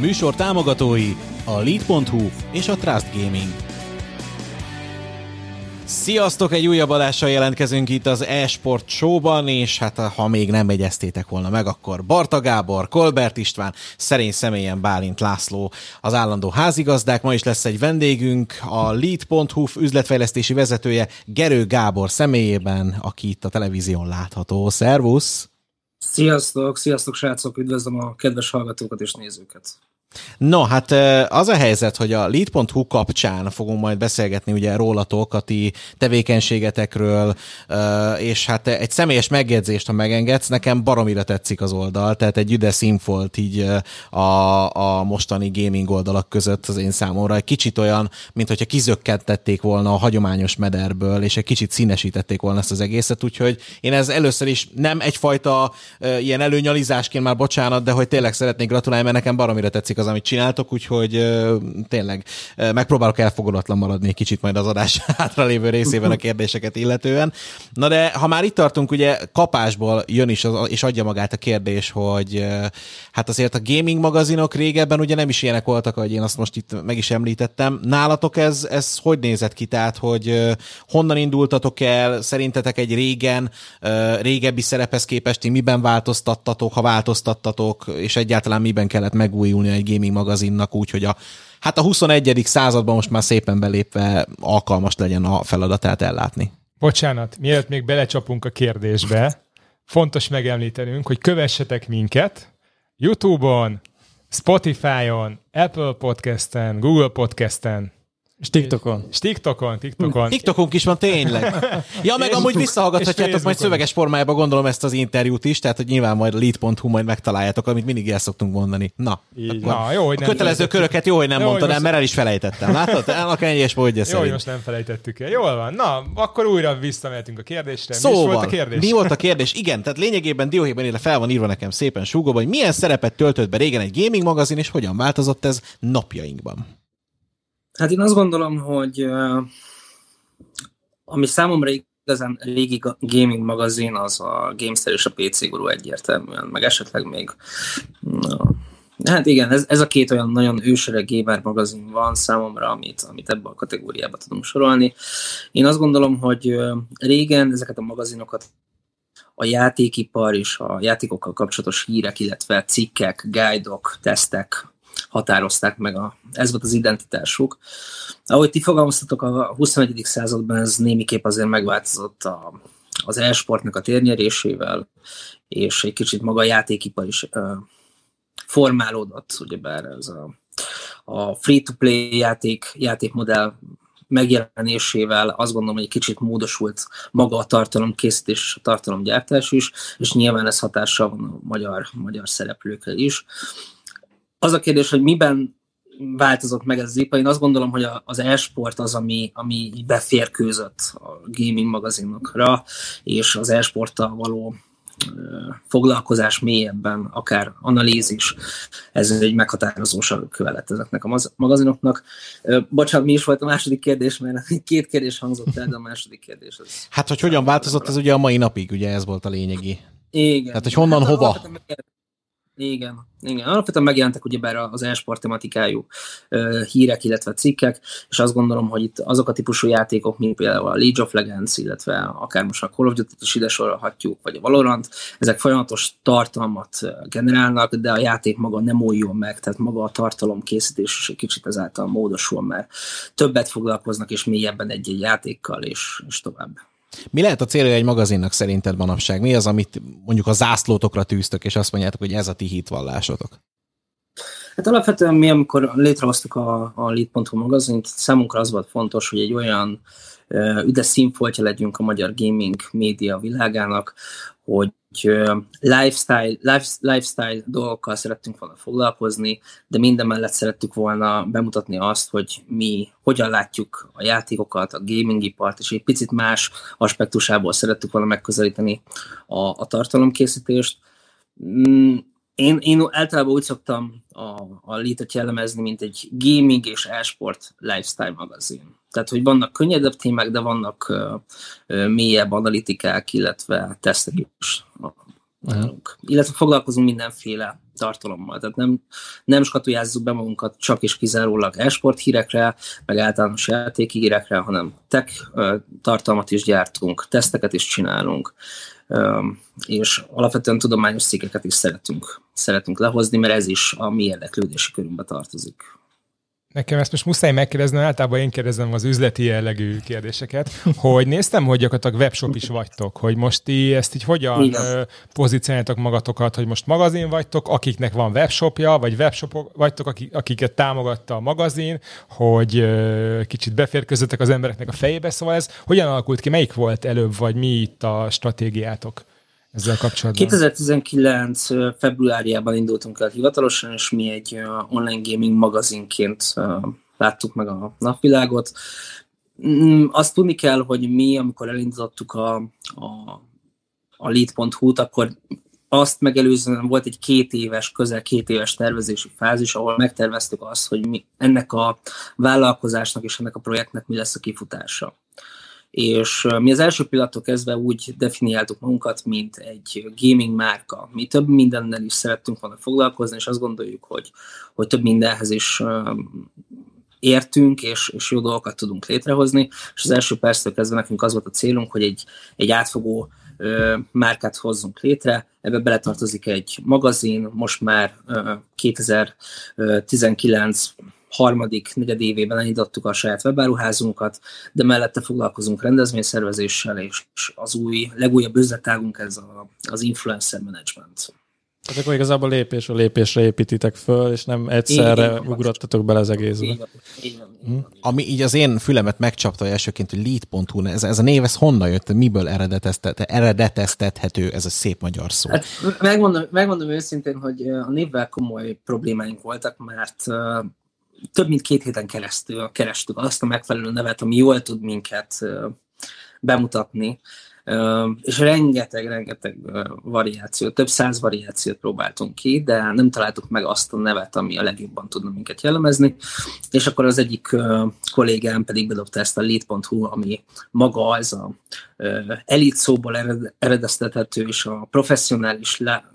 műsor támogatói a Lead.hu és a Trust Gaming. Sziasztok! Egy újabb adással jelentkezünk itt az eSport Show-ban, és hát ha még nem egyeztétek volna meg, akkor Barta Gábor, Kolbert István, szerény személyen Bálint László az állandó házigazdák. Ma is lesz egy vendégünk, a Lead.hu üzletfejlesztési vezetője Gerő Gábor személyében, aki itt a televízión látható. Szervusz! Sziasztok, sziasztok srácok, üdvözlöm a kedves hallgatókat és nézőket. No, hát az a helyzet, hogy a lead.hu kapcsán fogunk majd beszélgetni ugye rólatok, a ti tevékenységetekről, és hát egy személyes megjegyzést, ha megengedsz, nekem baromira tetszik az oldal, tehát egy üde színfolt így a, a mostani gaming oldalak között az én számomra. Egy kicsit olyan, mint hogyha kizökkentették volna a hagyományos mederből, és egy kicsit színesítették volna ezt az egészet, úgyhogy én ez először is nem egyfajta ilyen előnyalizásként már bocsánat, de hogy tényleg szeretnék gratulálni, mert nekem baromira tetszik az, amit csináltok, úgyhogy tényleg megpróbálok elfogadatlan maradni egy kicsit majd az adás hátralévő részében a kérdéseket illetően. Na de ha már itt tartunk, ugye kapásból jön is az, és adja magát a kérdés, hogy hát azért a gaming magazinok régebben ugye nem is ilyenek voltak, ahogy én azt most itt meg is említettem. Nálatok ez, ez hogy nézett ki? Tehát, hogy honnan indultatok el? Szerintetek egy régen, régebbi szerephez képest miben változtattatok, ha változtattatok, és egyáltalán miben kellett megújulni egy gaming magazinnak úgy, hogy a, hát a 21. században most már szépen belépve alkalmas legyen a feladatát ellátni. Bocsánat, mielőtt még belecsapunk a kérdésbe, fontos megemlítenünk, hogy kövessetek minket YouTube-on, Spotify-on, Apple Podcast-en, Google Podcast-en, és TikTokon. És TikTokon, TikTokon. TikTokon is van tényleg. Ja, meg amúgy visszahallgathatjátok majd szöveges formájában gondolom ezt az interjút is, tehát hogy nyilván majd a lead.hu majd megtaláljátok, amit mindig el szoktunk mondani. Na, Így. Na jó, hogy nem a kötelező köröket jó, hogy nem jó, mondtad el, mert el is felejtettem. Látod? Elnak ennyi és módja Jó, hogy most nem felejtettük el. Jól van. Na, akkor újra visszamehetünk a kérdésre. Szóval, mi volt a kérdés? Mi volt a kérdés? Igen, tehát lényegében dióhéjban ide fel van írva nekem szépen súgóban, hogy milyen szerepet töltött be régen egy gaming magazin, és hogyan változott ez napjainkban. Hát én azt gondolom, hogy ami számomra igazán régi gaming magazin, az a Gamester és a PC Guru egyértelműen, meg esetleg még na, Hát igen, ez, ez a két olyan nagyon ősöreg gamer magazin van számomra, amit, amit ebbe a kategóriába tudom sorolni. Én azt gondolom, hogy régen ezeket a magazinokat a játékipar és a játékokkal kapcsolatos hírek, illetve cikkek, guide-ok, tesztek határozták meg, a, ez volt az identitásuk. Ahogy ti fogalmaztatok, a 21. században ez némiképp azért megváltozott a, az e-sportnak a térnyerésével, és egy kicsit maga a játékipar is uh, formálódott, ugyebár ez a, a free-to-play játék, játékmodell megjelenésével azt gondolom, hogy egy kicsit módosult maga a tartalomkészítés, a tartalomgyártás is, és nyilván ez hatással van a magyar, magyar szereplőkre is. Az a kérdés, hogy miben változott meg ez az ipar. Én azt gondolom, hogy az e-sport az, ami, ami beférkőzött a gaming magazinokra, és az e-sporttal való foglalkozás mélyebben, akár analízis, ez egy meghatározó sarokköve lett ezeknek a magazinoknak. Bocsánat, mi is volt a második kérdés, mert két kérdés hangzott el, de a második kérdés az... Hát, hogy hogyan változott ez ugye a mai napig, ugye ez volt a lényegi. Igen. Tehát, hogy honnan, hát, hova? Igen, igen. Alapvetően megjelentek ugyebár az e-sport tematikájú uh, hírek, illetve cikkek, és azt gondolom, hogy itt azok a típusú játékok, mint például a League of Legends, illetve akár most a Call of Duty-t is ide sorolhatjuk, vagy a Valorant, ezek folyamatos tartalmat generálnak, de a játék maga nem újul meg, tehát maga a tartalom készítés is egy kicsit ezáltal módosul, mert többet foglalkoznak és mélyebben egy-egy játékkal, és, és tovább. Mi lehet a célja egy magazinnak szerinted manapság? Mi az, amit mondjuk a zászlótokra tűztök, és azt mondjátok, hogy ez a ti hitvallásotok? Hát alapvetően mi, amikor létrehoztuk a, a Lead.hu magazint, számunkra az volt fontos, hogy egy olyan üdes színfoltja legyünk a magyar gaming média világának, hogy lifestyle, life, lifestyle dolgokkal szerettünk volna foglalkozni, de minden mellett szerettük volna bemutatni azt, hogy mi hogyan látjuk a játékokat, a gamingipart, és egy picit más aspektusából szerettük volna megközelíteni a, a tartalomkészítést. Én, én általában úgy szoktam a, a létet jellemezni, mint egy gaming és e-sport lifestyle magazin. Tehát, hogy vannak könnyedebb témák, de vannak uh, uh, mélyebb analitikák, illetve tesztek is Uh-huh. Illetve foglalkozunk mindenféle tartalommal. Tehát nem, nem skatujázzuk be magunkat csak és kizárólag esport hírekre, meg általános játékhírekre, hanem tech tartalmat is gyártunk, teszteket is csinálunk, és alapvetően tudományos cikkeket is szeretünk, szeretünk lehozni, mert ez is a mi érdeklődési körünkbe tartozik. Nekem ezt most muszáj megkérdeznem, általában én kérdezem az üzleti jellegű kérdéseket, hogy néztem, hogy gyakorlatilag webshop is vagytok, hogy most ti ezt így hogyan Igen. pozícionáljátok magatokat, hogy most magazin vagytok, akiknek van webshopja, vagy webshopok vagytok, akik, akiket támogatta a magazin, hogy kicsit beférközöttek az embereknek a fejébe, szóval ez hogyan alakult ki, melyik volt előbb, vagy mi itt a stratégiátok? Ezzel kapcsolatban? 2019. februárjában indultunk el hivatalosan, és mi egy online gaming magazinként láttuk meg a napvilágot. Mm, azt tudni kell, hogy mi, amikor elindítottuk a, a, a lead.hu-t, akkor azt megelőzően volt egy két éves, közel két éves tervezési fázis, ahol megterveztük azt, hogy mi, ennek a vállalkozásnak és ennek a projektnek mi lesz a kifutása és mi az első pillanattól kezdve úgy definiáltuk magunkat, mint egy gaming márka. Mi több mindennel is szerettünk volna foglalkozni, és azt gondoljuk, hogy, hogy több mindenhez is értünk, és, és jó dolgokat tudunk létrehozni, és az első perctől kezdve nekünk az volt a célunk, hogy egy, egy átfogó ö, márkát hozzunk létre, ebbe beletartozik egy magazin, most már ö, 2019 harmadik negyed évében elindítottuk a saját webáruházunkat, de mellette foglalkozunk rendezvényszervezéssel, és az új, legújabb üzletágunk ez a, az influencer management. Tehát akkor igazából lépésről lépésre építitek föl, és nem egyszerre Igen, ugrottatok bele az egészbe. Igen, Igen, hm? Ami így az én fülemet megcsapta elsőként, hogy lead.hu, ez, ez a név, ez honnan jött, miből eredeteztethető ez a szép magyar szó? Hát, megmondom, megmondom őszintén, hogy a névvel komoly problémáink voltak, mert több mint két héten keresztül kerestük azt a megfelelő nevet, ami jól tud minket bemutatni, és rengeteg, rengeteg variáció, több száz variációt próbáltunk ki, de nem találtuk meg azt a nevet, ami a legjobban tudna minket jellemezni, és akkor az egyik kollégám pedig bedobta ezt a lead.hu, ami maga az a elit szóból eredeztethető, és a professzionális le-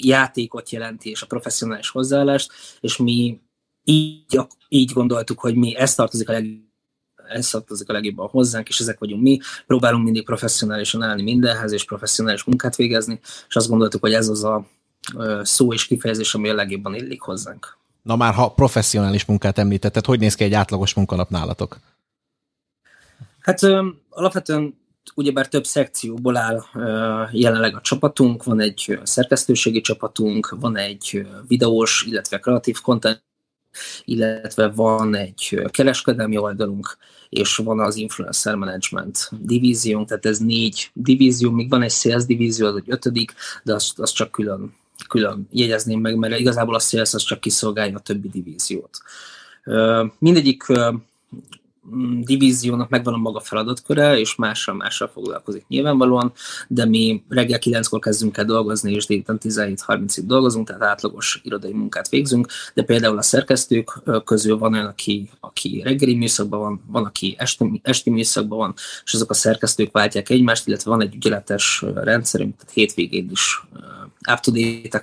játékot jelenti, és a professzionális hozzáállást, és mi így, így gondoltuk, hogy mi ezt tartozik a leg ez tartozik a legjobban hozzánk, és ezek vagyunk mi. Próbálunk mindig professzionálisan állni mindenhez, és professzionális munkát végezni, és azt gondoltuk, hogy ez az a szó és kifejezés, ami a legjobban illik hozzánk. Na már, ha professzionális munkát említetted, hogy néz ki egy átlagos munkanap nálatok? Hát alapvetően ugyebár több szekcióból áll jelenleg a csapatunk, van egy szerkesztőségi csapatunk, van egy videós, illetve kreatív content illetve van egy kereskedelmi oldalunk, és van az influencer management divíziónk, tehát ez négy divízió, még van egy sales divízió, az egy ötödik, de azt, azt csak külön, külön jegyezném meg, mert igazából a sales az csak kiszolgálja a többi divíziót. Mindegyik divíziónak megvan a maga feladatköre, és mással mással foglalkozik nyilvánvalóan, de mi reggel 9-kor kezdünk el dolgozni, és délután 17-30-ig dolgozunk, tehát átlagos irodai munkát végzünk, de például a szerkesztők közül van olyan, aki, aki reggeli műszakban van, van, aki esti, esti műszakban van, és azok a szerkesztők váltják egymást, illetve van egy ügyeletes rendszerünk, tehát hétvégén is up to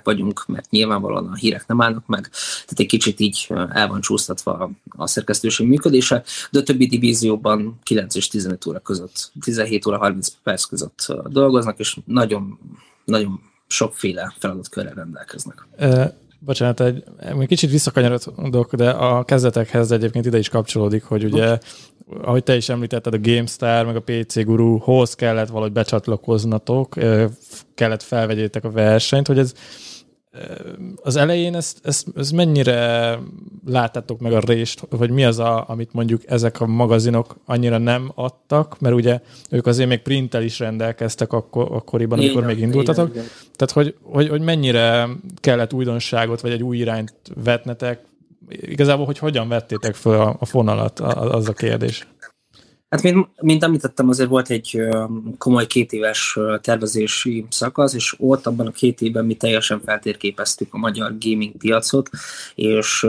vagyunk, mert nyilvánvalóan a hírek nem állnak meg, tehát egy kicsit így el van csúsztatva a szerkesztőség működése, de a többi divízióban 9 és 15 óra között, 17 óra 30 perc között dolgoznak, és nagyon, nagyon sokféle feladatkörrel rendelkeznek. E, bocsánat, egy, egy kicsit visszakanyarodok, de a kezdetekhez egyébként ide is kapcsolódik, hogy ugye, ahogy te is említetted, a GameStar, meg a PC Guruhoz kellett valahogy becsatlakoznatok, kellett felvegyétek a versenyt, hogy ez az elején ezt, ezt, ezt mennyire láttátok meg a rést, vagy mi az, a, amit mondjuk ezek a magazinok annyira nem adtak, mert ugye ők azért még printtel is rendelkeztek akkor, akkoriban, amikor igen, még indultatok. Igen, igen. Tehát, hogy, hogy, hogy mennyire kellett újdonságot, vagy egy új irányt vetnetek, igazából, hogy hogyan vettétek föl a, a fonalat, az a kérdés. Hát mint, mint említettem, azért volt egy komoly két éves tervezési szakasz, és ott abban a két évben mi teljesen feltérképeztük a magyar gaming piacot, és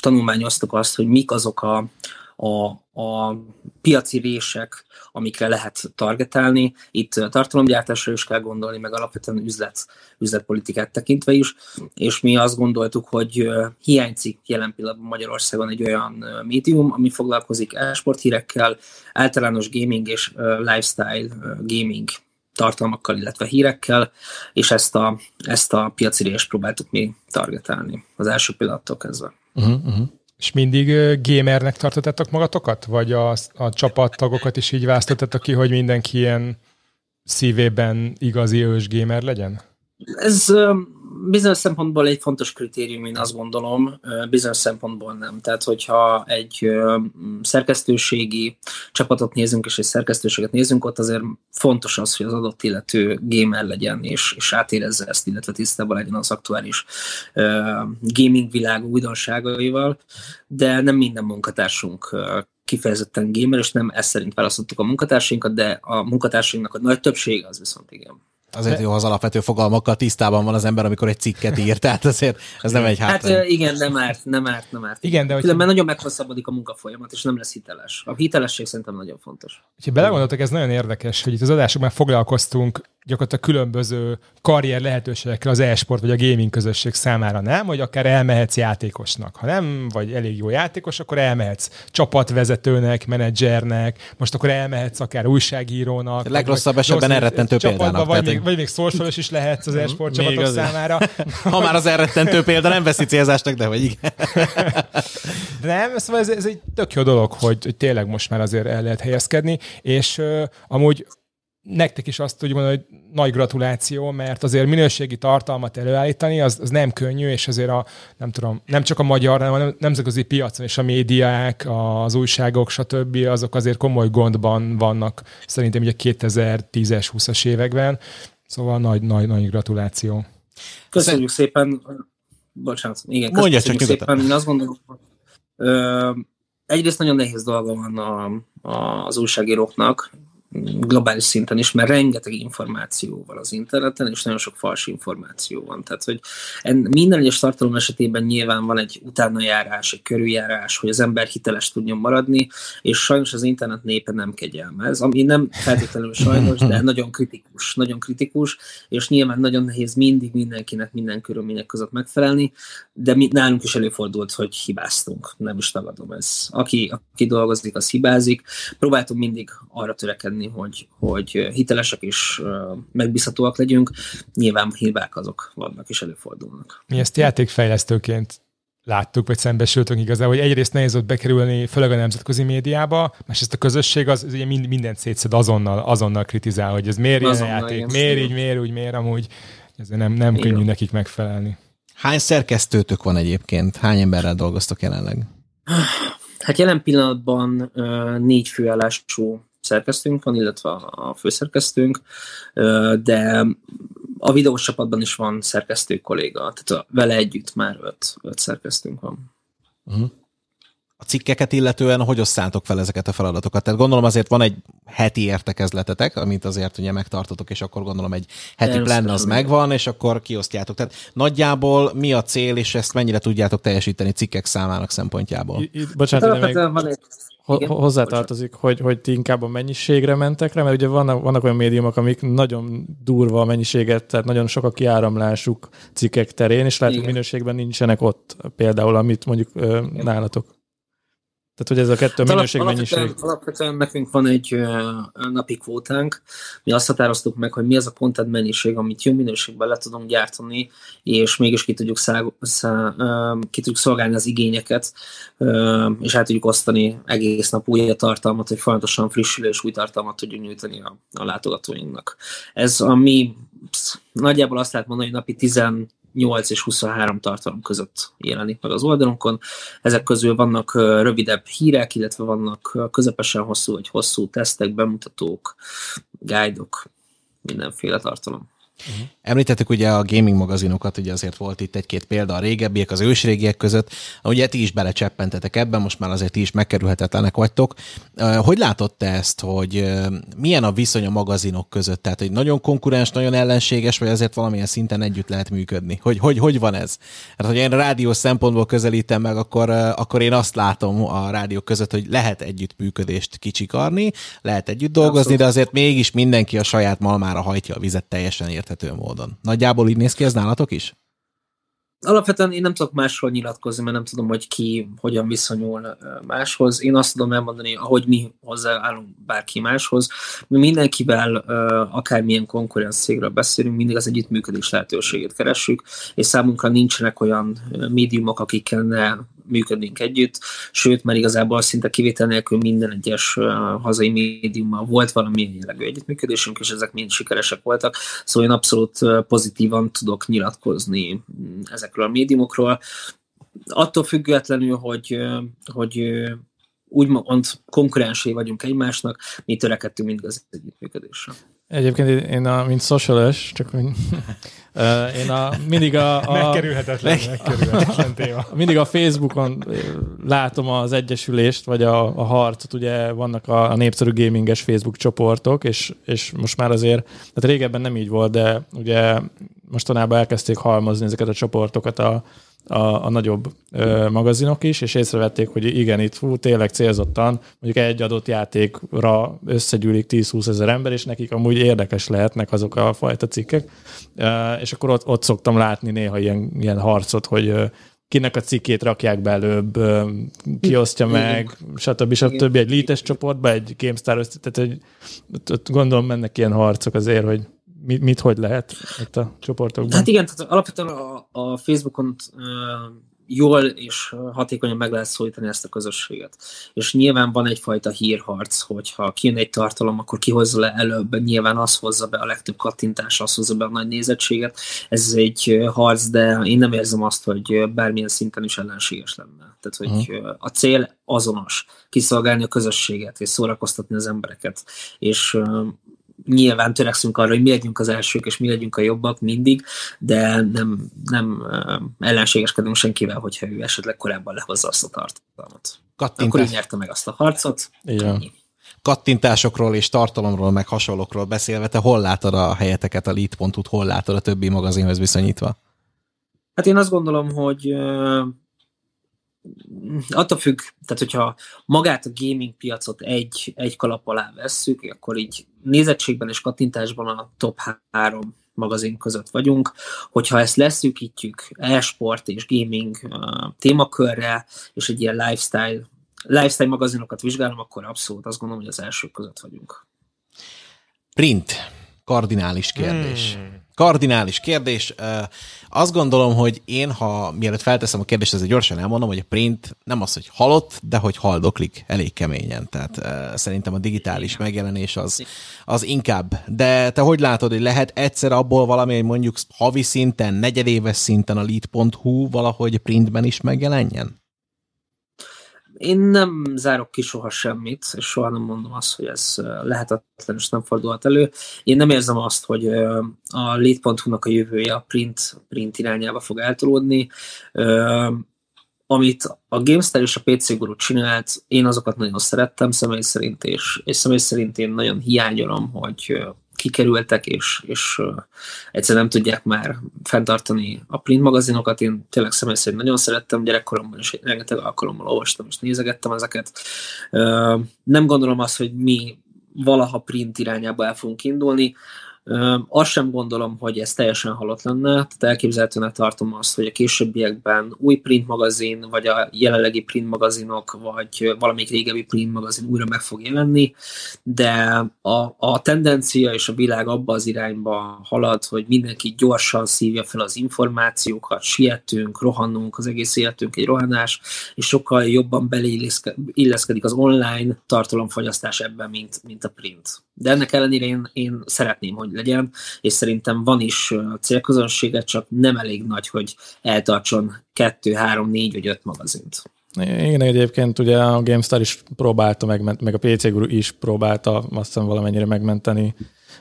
tanulmányoztuk azt, hogy mik azok a, a, a piaci rések, amikre lehet targetálni. Itt tartalomgyártásra is kell gondolni, meg alapvetően üzlet, üzletpolitikát tekintve is, és mi azt gondoltuk, hogy hiányzik jelen pillanatban Magyarországon egy olyan médium, ami foglalkozik e-sport hírekkel, általános gaming és lifestyle gaming tartalmakkal, illetve hírekkel, és ezt a, ezt a piaci részt próbáltuk mi targetálni az első pillanattól kezdve. Uh-huh, uh-huh. És mindig gamernek tartottátok magatokat? Vagy a, a csapattagokat is így választottatok ki, hogy mindenki ilyen szívében igazi ős gamer legyen? Ez bizonyos szempontból egy fontos kritérium, én azt gondolom, bizonyos szempontból nem. Tehát, hogyha egy szerkesztőségi csapatot nézünk, és egy szerkesztőséget nézünk, ott azért fontos az, hogy az adott illető gamer legyen, és, és átérezze ezt, illetve tisztában legyen az aktuális gaming világ újdonságaival, de nem minden munkatársunk kifejezetten gamer, és nem ezt szerint választottuk a munkatársainkat, de a munkatársainknak a nagy többsége az viszont igen. Azért jó, az alapvető fogalmakkal tisztában van az ember, amikor egy cikket ír, tehát azért ez nem egy hát. Hát igen, nem árt, nem árt, nem árt. Igen, de hogy... Különben nagyon meghosszabbodik a munkafolyamat, és nem lesz hiteles. A hitelesség szerintem nagyon fontos. Ha belegondoltak, ez nagyon érdekes, hogy itt az adásokban foglalkoztunk gyakorlatilag különböző karrier lehetőségekkel az e-sport vagy a gaming közösség számára nem, hogy akár elmehetsz játékosnak. Ha nem vagy elég jó játékos, akkor elmehetsz csapatvezetőnek, menedzsernek, most akkor elmehetsz akár újságírónak. A legrosszabb esetben elrettentő példának. Vagy, még, vagy még szorsoros is lehetsz az e-sport csapatok számára. ha már az elrettentő példa nem veszi célzásnak, de vagy igen. nem, szóval ez, ez egy tök jó dolog, hogy, hogy tényleg most már azért el lehet helyezkedni, és uh, amúgy nektek is azt tudjuk mondani, hogy nagy gratuláció, mert azért minőségi tartalmat előállítani, az, az nem könnyű, és azért a, nem tudom, nem csak a magyar, hanem a nemzetközi piacon és a médiák, az újságok, stb. azok azért komoly gondban vannak szerintem ugye 2010-es, 20-as években. Szóval nagy, nagy, nagy gratuláció. Köszönjük szépen. Bocsánat, igen, Mondja csak szépen. Én azt gondolom, hogy ö, egyrészt nagyon nehéz dolga van a, a, az újságíróknak, globális szinten is, mert rengeteg információ van az interneten, és nagyon sok fals információ van. Tehát, hogy minden egyes tartalom esetében nyilván van egy utánajárás, egy körüljárás, hogy az ember hiteles tudjon maradni, és sajnos az internet népe nem kegyelmez, ami nem feltétlenül sajnos, de nagyon kritikus, nagyon kritikus, és nyilván nagyon nehéz mindig mindenkinek minden körülmények között megfelelni, de mi, nálunk is előfordult, hogy hibáztunk, nem is tagadom ez. Aki, aki dolgozik, az hibázik. Próbáltunk mindig arra törekedni, tenni, hogy, hogy hitelesek és megbízhatóak legyünk. Nyilván hibák azok vannak és előfordulnak. Mi ezt játékfejlesztőként láttuk, vagy szembesültünk igazából, hogy egyrészt nehéz ott bekerülni, főleg a nemzetközi médiába, másrészt a közösség az, az ugye mind, mindent szétszed azonnal, azonnal kritizál, hogy ez miért ilyen játék, igen, miért így, miért úgy, miért amúgy. Ez nem, nem könnyű nekik megfelelni. Hány szerkesztőtök van egyébként? Hány emberrel dolgoztok jelenleg? Hát jelen pillanatban négy főállású szerkesztőnk van, illetve a főszerkesztőnk, de a videós csapatban is van szerkesztő kolléga, tehát vele együtt már öt, öt szerkesztőnk van. Uh-huh. A cikkeket illetően hogy osszátok fel ezeket a feladatokat? Tehát gondolom azért van egy heti értekezletetek, amit azért ugye megtartotok, és akkor gondolom egy heti plan az megvan, és akkor kiosztjátok. Tehát nagyjából mi a cél, és ezt mennyire tudjátok teljesíteni cikkek számának szempontjából? Itt, bocsánat, van egy Ho- hozzátartozik, hogy, hogy ti inkább a mennyiségre mentek rá, mert ugye vannak, vannak olyan médiumok, amik nagyon durva a mennyiséget, tehát nagyon sok a kiáramlásuk cikkek terén, és lehet, hogy minőségben nincsenek ott például, amit mondjuk ö, nálatok. Tehát, hogy ez a kettő hát minőség, alapvetően, nekünk van egy napi kvótánk, mi azt határoztuk meg, hogy mi az a content mennyiség, amit jó minőségben le tudunk gyártani, és mégis ki tudjuk, szá, szá, ki tudjuk szolgálni az igényeket, és el tudjuk osztani egész nap új tartalmat, hogy folyamatosan frissülő és új tartalmat tudjuk nyújtani a, a látogatóinknak. Ez a mi nagyjából azt lehet mondani, hogy napi 10 8 és 23 tartalom között jelenik meg az oldalunkon. Ezek közül vannak rövidebb hírek, illetve vannak közepesen hosszú vagy hosszú tesztek, bemutatók, guide-ok, mindenféle tartalom. Uh-huh. Említettük ugye a gaming magazinokat, ugye azért volt itt egy-két példa a régebbiek, az ősrégiek között. Ugye ti is belecseppentetek ebben, most már azért ti is megkerülhetetlenek vagytok. Hogy látod te ezt, hogy milyen a viszony a magazinok között? Tehát, hogy nagyon konkurens, nagyon ellenséges, vagy azért valamilyen szinten együtt lehet működni? Hogy, hogy, hogy van ez? Hát, hogy én a rádió szempontból közelítem meg, akkor, akkor én azt látom a rádiók között, hogy lehet együttműködést kicsikarni, lehet együtt dolgozni, Abszolút. de azért mégis mindenki a saját malmára hajtja a vizet teljesen érthető módon. Nagyjából így néz ki ez nálatok is? Alapvetően én nem tudok másról nyilatkozni, mert nem tudom, hogy ki hogyan viszonyul máshoz. Én azt tudom elmondani, ahogy mi hozzáállunk bárki máshoz. Mi mindenkivel, akármilyen konkurenciégről beszélünk, mindig az együttműködés lehetőségét keressük, és számunkra nincsenek olyan médiumok, akikkel ne működnénk együtt, sőt, mert igazából szinte kivétel nélkül minden egyes hazai médiummal volt valamilyen jellegű együttműködésünk, és ezek mind sikeresek voltak, szóval én abszolút pozitívan tudok nyilatkozni mm, ezekről a médiumokról. Attól függetlenül, hogy, hogy úgymond konkurensé vagyunk egymásnak, mi törekedtünk mindig az együttműködésre. Egyébként én, a, mint socialis, csak hogy, én a, mindig a... a megkerülhetetlen, megkerülhetetlen téma. Mindig a Facebookon látom az egyesülést, vagy a, a harcot, ugye vannak a, a népszerű gaminges Facebook csoportok, és, és most már azért, tehát régebben nem így volt, de ugye mostanában elkezdték halmozni ezeket a csoportokat a, a, a nagyobb ö, magazinok is, és észrevették, hogy igen, itt hú, tényleg célzottan mondjuk egy adott játékra összegyűlik 10-20 ezer ember, és nekik amúgy érdekes lehetnek azok a fajta cikkek. Ö, és akkor ott, ott szoktam látni néha ilyen, ilyen harcot, hogy ö, kinek a cikkét rakják be előbb, kiosztja meg, stb. stb. Egy lítes csoportba, egy GameStar tehát hogy ott, ott gondolom mennek ilyen harcok azért, hogy mit, mit hogy lehet itt a csoportokban? Hát igen, tehát alapvetően a, a Facebookon jól és hatékonyan meg lehet szólítani ezt a közösséget. És nyilván van egyfajta hírharc, hogyha kijön egy tartalom, akkor ki hozza le előbb, nyilván az hozza be a legtöbb kattintás, az hozza be a nagy nézettséget. Ez egy harc, de én nem érzem azt, hogy bármilyen szinten is ellenséges lenne. Tehát, hogy uh-huh. a cél azonos, kiszolgálni a közösséget, és szórakoztatni az embereket. És nyilván törekszünk arra, hogy mi legyünk az elsők, és mi legyünk a jobbak mindig, de nem, nem ellenségeskedünk senkivel, hogyha ő esetleg korábban lehozza azt a tartalmat. Kattintás. Akkor ő nyerte meg azt a harcot. Igen. Kattintásokról és tartalomról, meg hasonlókról beszélve, te hol látod a helyeteket a lead.hu, hol látod a többi magazinhoz viszonyítva? Hát én azt gondolom, hogy attól függ, tehát hogyha magát a gaming piacot egy, egy kalap alá vesszük, akkor így nézettségben és kattintásban a top három magazin között vagyunk. Hogyha ezt leszűkítjük e-sport és gaming uh, témakörre, és egy ilyen lifestyle, lifestyle magazinokat vizsgálom, akkor abszolút azt gondolom, hogy az elsők között vagyunk. Print. Kardinális kérdés. Hmm. Kardinális kérdés. Azt gondolom, hogy én, ha mielőtt felteszem a kérdést, ezzel gyorsan elmondom, hogy a print nem az, hogy halott, de hogy haldoklik elég keményen. Tehát szerintem a digitális megjelenés az, az inkább. De te hogy látod, hogy lehet egyszer abból valami, hogy mondjuk havi szinten, negyedéves szinten a lead.hu valahogy printben is megjelenjen? Én nem zárok ki soha semmit, és soha nem mondom azt, hogy ez lehetetlen és nem fordulhat elő. Én nem érzem azt, hogy a lead.hu-nak a jövője a print, print irányába fog eltolódni. Amit a GameStar és a PC Guru csinált, én azokat nagyon szerettem személy szerint, és, és személy szerint én nagyon hiányolom, hogy kikerültek, és, és uh, egyszer nem tudják már fenntartani a print magazinokat. Én tényleg személy szerint nagyon szerettem gyerekkoromban, és rengeteg alkalommal olvastam, és nézegettem ezeket. Nem gondolom azt, hogy mi valaha print irányába el fogunk indulni. Azt sem gondolom, hogy ez teljesen halott lenne, tehát elképzelhetőnek tartom azt, hogy a későbbiekben új print magazin, vagy a jelenlegi print magazinok, vagy valamelyik régebbi print magazin újra meg fog jelenni, de a, a tendencia és a világ abba az irányba halad, hogy mindenki gyorsan szívja fel az információkat, sietünk, rohannunk, az egész életünk egy rohanás, és sokkal jobban beleilleszkedik az online tartalomfogyasztás ebben, mint, mint a print. De ennek ellenére én, én szeretném, hogy legyen, és szerintem van is célközönsége, csak nem elég nagy, hogy eltartson kettő, három, négy vagy öt magazint. Igen, egyébként ugye a GameStar is próbálta, megment, meg a PC Guru is próbálta azt hiszem valamennyire megmenteni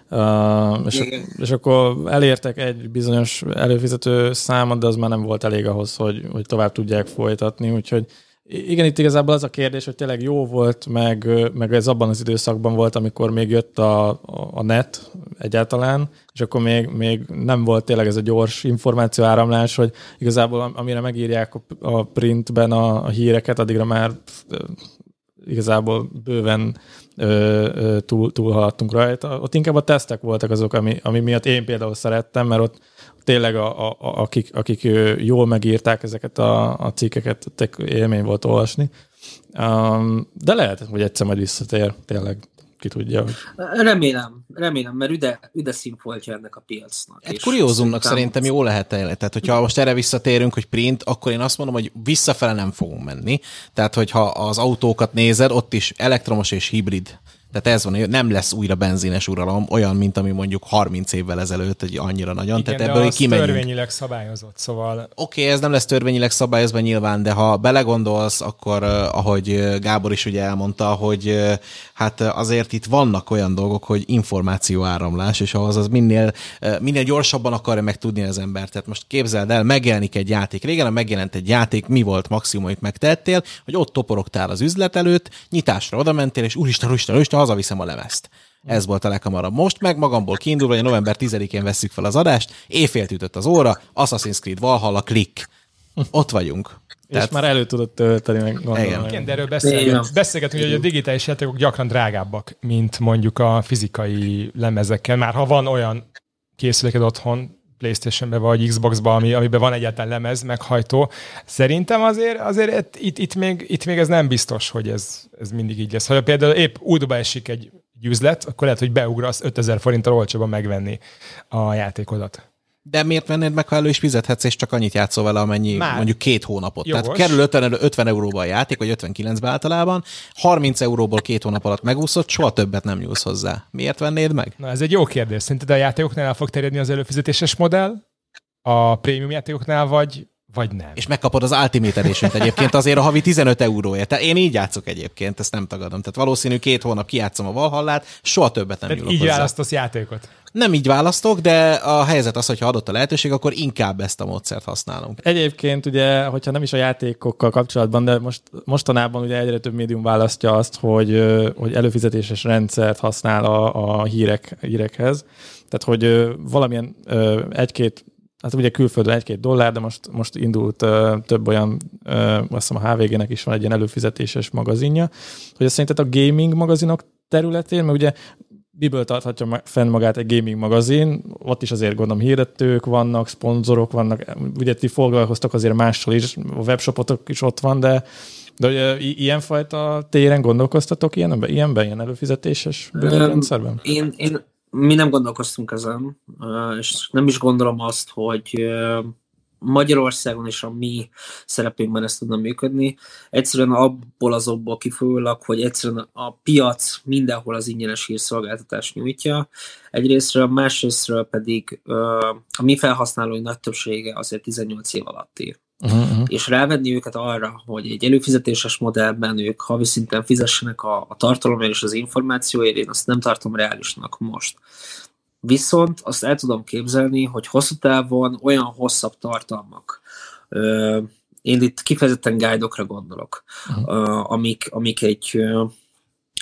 Uh, és, és akkor elértek egy bizonyos előfizető számot, de az már nem volt elég ahhoz, hogy, hogy tovább tudják folytatni, úgyhogy igen, itt igazából az a kérdés, hogy tényleg jó volt, meg, meg ez abban az időszakban volt, amikor még jött a, a net egyáltalán, és akkor még, még nem volt tényleg ez a gyors információ áramlás, hogy igazából amire megírják a printben a, a híreket, addigra már igazából bőven ö, ö, túl, túl haladtunk rajta. Ott inkább a tesztek voltak azok, ami, ami miatt én például szerettem, mert ott tényleg a, a, a, akik, akik jól megírták ezeket a, a cikkeket, tök élmény volt olvasni. Um, de lehet, hogy egyszer majd visszatér, tényleg ki tudja. Hogy... Remélem, remélem, mert üde, üde színfoltja ennek a piacnak. Egy kuriózumnak szerintem jó lehet. Tehát, hogyha most erre visszatérünk, hogy print, akkor én azt mondom, hogy visszafele nem fogunk menni. Tehát, hogyha az autókat nézed, ott is elektromos és hibrid tehát ez van, nem lesz újra benzines uralom, olyan, mint ami mondjuk 30 évvel ezelőtt, egy annyira nagyon. Igen, tehát ebből az kimegyünk. törvényileg szabályozott, szóval... Oké, okay, ez nem lesz törvényileg szabályozva nyilván, de ha belegondolsz, akkor ahogy Gábor is ugye elmondta, hogy hát azért itt vannak olyan dolgok, hogy információ áramlás, és ahhoz az minél, minél gyorsabban akarja megtudni az ember. Tehát most képzeld el, megjelenik egy játék. Régen, megjelent egy játék, mi volt maximum, amit megtettél, hogy ott toporogtál az üzlet előtt, nyitásra oda mentél, és úristen, úristen, úristen, hazaviszem a lemezt. Ez volt a leghamarabb. Most meg magamból kiindulva, hogy a november 10-én veszük fel az adást, éjfélt ütött az óra, Assassin's Creed Valhalla, klik. Ott vagyunk. Tehát... És már elő tudod tölteni, meg gondolom. Igen. Igen, de erről beszélgetünk, beszélgetünk, hogy a digitális játékok gyakran drágábbak, mint mondjuk a fizikai lemezekkel. Már ha van olyan készüléked otthon, Playstation-be vagy Xbox-ba, ami, amiben van egyáltalán lemez, meghajtó. Szerintem azért, azért itt, itt, még, itt még ez nem biztos, hogy ez, ez mindig így lesz. Ha például épp útba esik egy üzlet, akkor lehet, hogy beugrasz 5000 forinttal olcsóban megvenni a játékodat. De miért vennéd meg, ha elő is fizethetsz, és csak annyit játszol vele, amennyi Már. mondjuk két hónapot. Jogos. Tehát kerül 50, 50 euróba a játék, vagy 59 általában, 30 euróból két hónap alatt megúszott, soha többet nem nyúlsz hozzá. Miért vennéd meg? Na ez egy jó kérdés. Szerinted a játékoknál el fog terjedni az előfizetéses modell? A prémium játékoknál, vagy vagy nem. És megkapod az Ultimate edition egyébként azért a havi 15 euróért. Tehát én így játszok egyébként, ezt nem tagadom. Tehát valószínű két hónap kijátszom a Valhallát, soha többet nem Tehát így hozzá. választasz játékot. Nem így választok, de a helyzet az, hogyha adott a lehetőség, akkor inkább ezt a módszert használunk. Egyébként ugye, hogyha nem is a játékokkal kapcsolatban, de most mostanában ugye egyre több médium választja azt, hogy, hogy előfizetéses rendszert használ a, a hírek, hírekhez. Tehát, hogy valamilyen egy-két hát ugye külföldön egy-két dollár, de most, most indult uh, több olyan, uh, azt hiszem a HVG-nek is van egy ilyen előfizetéses magazinja, hogy azt szerinted a gaming magazinok területén, mert ugye miből tarthatja fenn magát egy gaming magazin, ott is azért gondolom hirdetők vannak, szponzorok vannak, ugye ti foglalkoztok azért mással is, a webshopotok is ott van, de de ugye ilyenfajta téren gondolkoztatok ilyenben, ilyenben, ilyen előfizetéses rendszerben? Én, én, mi nem gondolkoztunk ezen, és nem is gondolom azt, hogy Magyarországon is a mi szerepünkben ez tudna működni. Egyszerűen abból azokból kifolyólag, hogy egyszerűen a piac mindenhol az ingyenes hírszolgáltatást nyújtja. Egyrésztről, másrésztről pedig a mi felhasználói nagy többsége azért 18 év alatti. Uh-huh. És rávenni őket arra, hogy egy előfizetéses modellben ők havi szinten fizessenek a, a tartalomért és az információért, én azt nem tartom reálisnak most. Viszont azt el tudom képzelni, hogy hosszú távon olyan hosszabb tartalmak, én itt kifejezetten guide gondolok, uh-huh. amik, amik egy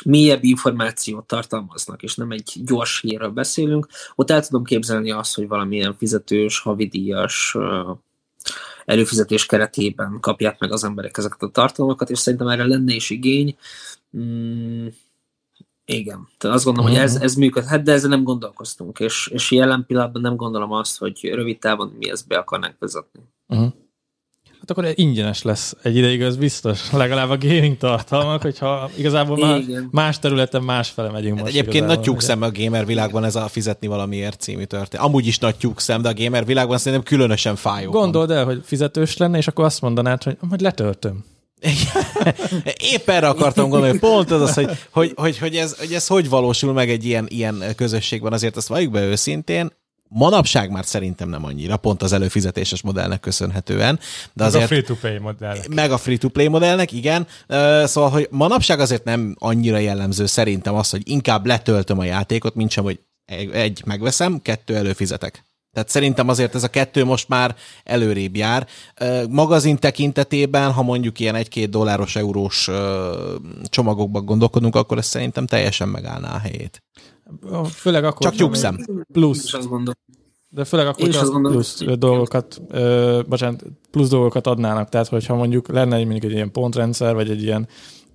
mélyebb információt tartalmaznak, és nem egy gyors hírről beszélünk, ott el tudom képzelni azt, hogy valamilyen fizetős, havidíjas előfizetés keretében kapják meg az emberek ezeket a tartalmakat, és szerintem erre lenne is igény. Igen, tehát azt gondolom, uh-huh. hogy ez, mhm. ez működhet, de ezzel nem gondolkoztunk, és, és jelen pillanatban nem gondolom azt, hogy rövid távon mi ezt be akarnánk vezetni. Uh-huh. Hát akkor ingyenes lesz egy ideig, az biztos. Legalább a gaming tartalmak, hogyha igazából más, más területen másfele megyünk hát most. Egyébként nagy tyúkszem a gamer világban ez a fizetni valamiért című történet. Amúgy is nagy tyúkszem, de a gamer világban szerintem különösen fájó. Gondold el, hogy fizetős lenne, és akkor azt mondanád, hogy majd letöltöm. Épp erre akartam gondolni, pont az az, hogy, hogy, hogy, hogy, ez, hogy ez hogy valósul meg egy ilyen, ilyen közösségben, azért azt valljuk be őszintén, Manapság már szerintem nem annyira, pont az előfizetéses modellnek köszönhetően. De azért, meg a free-to-play modellnek. Meg a free-to-play modellnek, igen. Szóval, hogy manapság azért nem annyira jellemző szerintem az, hogy inkább letöltöm a játékot, mint sem, hogy egy megveszem, kettő előfizetek. Tehát szerintem azért ez a kettő most már előrébb jár. Magazin tekintetében, ha mondjuk ilyen egy-két dolláros, eurós csomagokban gondolkodunk, akkor ez szerintem teljesen megállná a helyét. Főleg akkor, Csak lyukszem. Plusz. De főleg akkor, hogy csak plusz dolgokat, ö, bocsánat, plusz dolgokat adnának. Tehát, hogyha mondjuk lenne mondjuk egy ilyen pontrendszer, vagy egy ilyen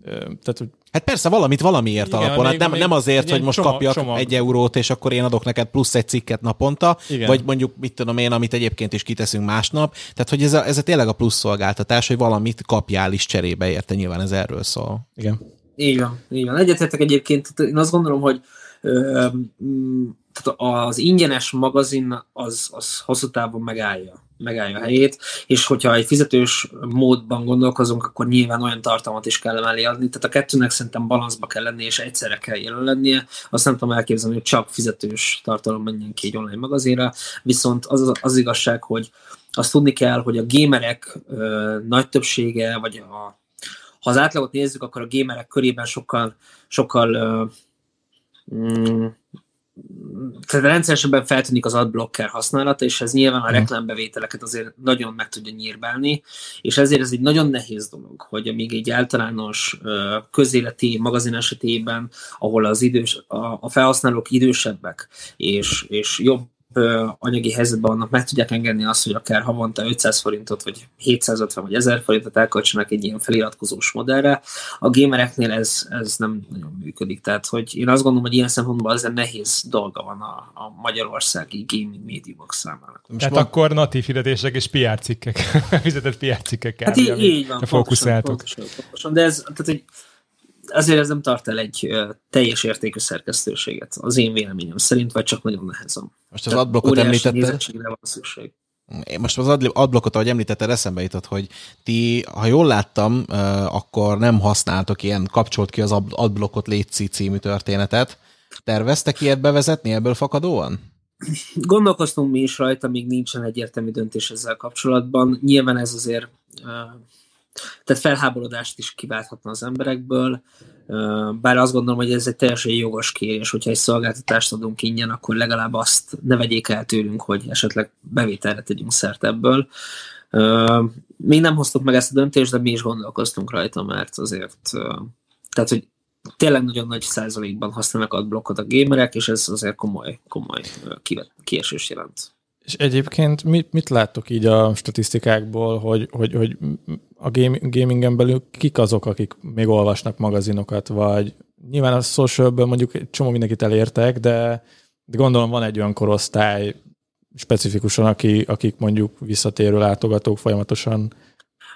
tehát, hogy Hát persze, valamit valamiért Igen, alapon. Hát nem, nem azért, hogy most csomag, kapjak csomag. egy eurót, és akkor én adok neked plusz egy cikket naponta, Igen. vagy mondjuk, mit tudom én, amit egyébként is kiteszünk másnap. Tehát, hogy ez a, ez a tényleg a plusz szolgáltatás, hogy valamit kapjál is cserébe érte, nyilván ez erről szól. Igen. Így van, így van. Egyetértek egyébként, én azt gondolom, hogy ö, tehát az ingyenes magazin az, az hosszú távon megállja megállja a helyét, és hogyha egy fizetős módban gondolkozunk, akkor nyilván olyan tartalmat is kell mellé adni, tehát a kettőnek szerintem balanszba kell lenni, és egyszerre kell jelen lennie. Azt nem tudom elképzelni, hogy csak fizetős tartalom menjen ki egy online magazinra, viszont az, az igazság, hogy azt tudni kell, hogy a gamerek ö, nagy többsége, vagy a, ha az átlagot nézzük, akkor a gamerek körében sokkal, sokkal ö, mm, tehát rendszeresebben feltűnik az adblocker használata, és ez nyilván a mhm. reklámbevételeket azért nagyon meg tudja nyírbálni, és ezért ez egy nagyon nehéz dolog, hogy amíg egy általános közéleti magazin esetében, ahol az idős, a, a felhasználók idősebbek, és, és jobb anyagi helyzetben vannak, meg tudják engedni azt, hogy akár havonta 500 forintot, vagy 750 vagy 1000 forintot elköltsenek egy ilyen feliratkozós modellre. A gamereknél ez, ez nem nagyon működik. Tehát, hogy én azt gondolom, hogy ilyen szempontból azért nehéz dolga van a, a magyarországi gaming médiumok számára. Most Tehát van... akkor natív hirdetések és PR cikkek, fizetett PR cikkek hát így, így van, pontosan, pontosan, pontosan, de ez, tehát, hogy azért ez nem tart el egy teljes értékű szerkesztőséget, az én véleményem szerint, vagy csak nagyon nehezen. Most az adblockot említetted. van szükség. Én most az adblockot, ahogy említetted, eszembe jutott, hogy ti, ha jól láttam, akkor nem használtok ilyen kapcsolt ki az adblockot Létszi című történetet. Terveztek ilyet bevezetni ebből fakadóan? Gondolkoztunk mi is rajta, még nincsen egyértelmű döntés ezzel kapcsolatban. Nyilván ez azért tehát felháborodást is kiválthatna az emberekből, bár azt gondolom, hogy ez egy teljesen jogos kérés, hogyha egy szolgáltatást adunk ingyen, akkor legalább azt ne vegyék el tőlünk, hogy esetleg bevételre tegyünk szert ebből. Még nem hoztuk meg ezt a döntést, de mi is gondolkoztunk rajta, mert azért, tehát, hogy tényleg nagyon nagy százalékban használnak adblokkot a gamerek, és ez azért komoly, komoly kiesés jelent. És egyébként mit, mit láttok így a statisztikákból, hogy, hogy, hogy a gamingen belül kik azok, akik még olvasnak magazinokat, vagy nyilván a socialből mondjuk egy csomó mindenkit elértek, de, de gondolom van egy olyan korosztály specifikusan, aki, akik mondjuk visszatérő látogatók folyamatosan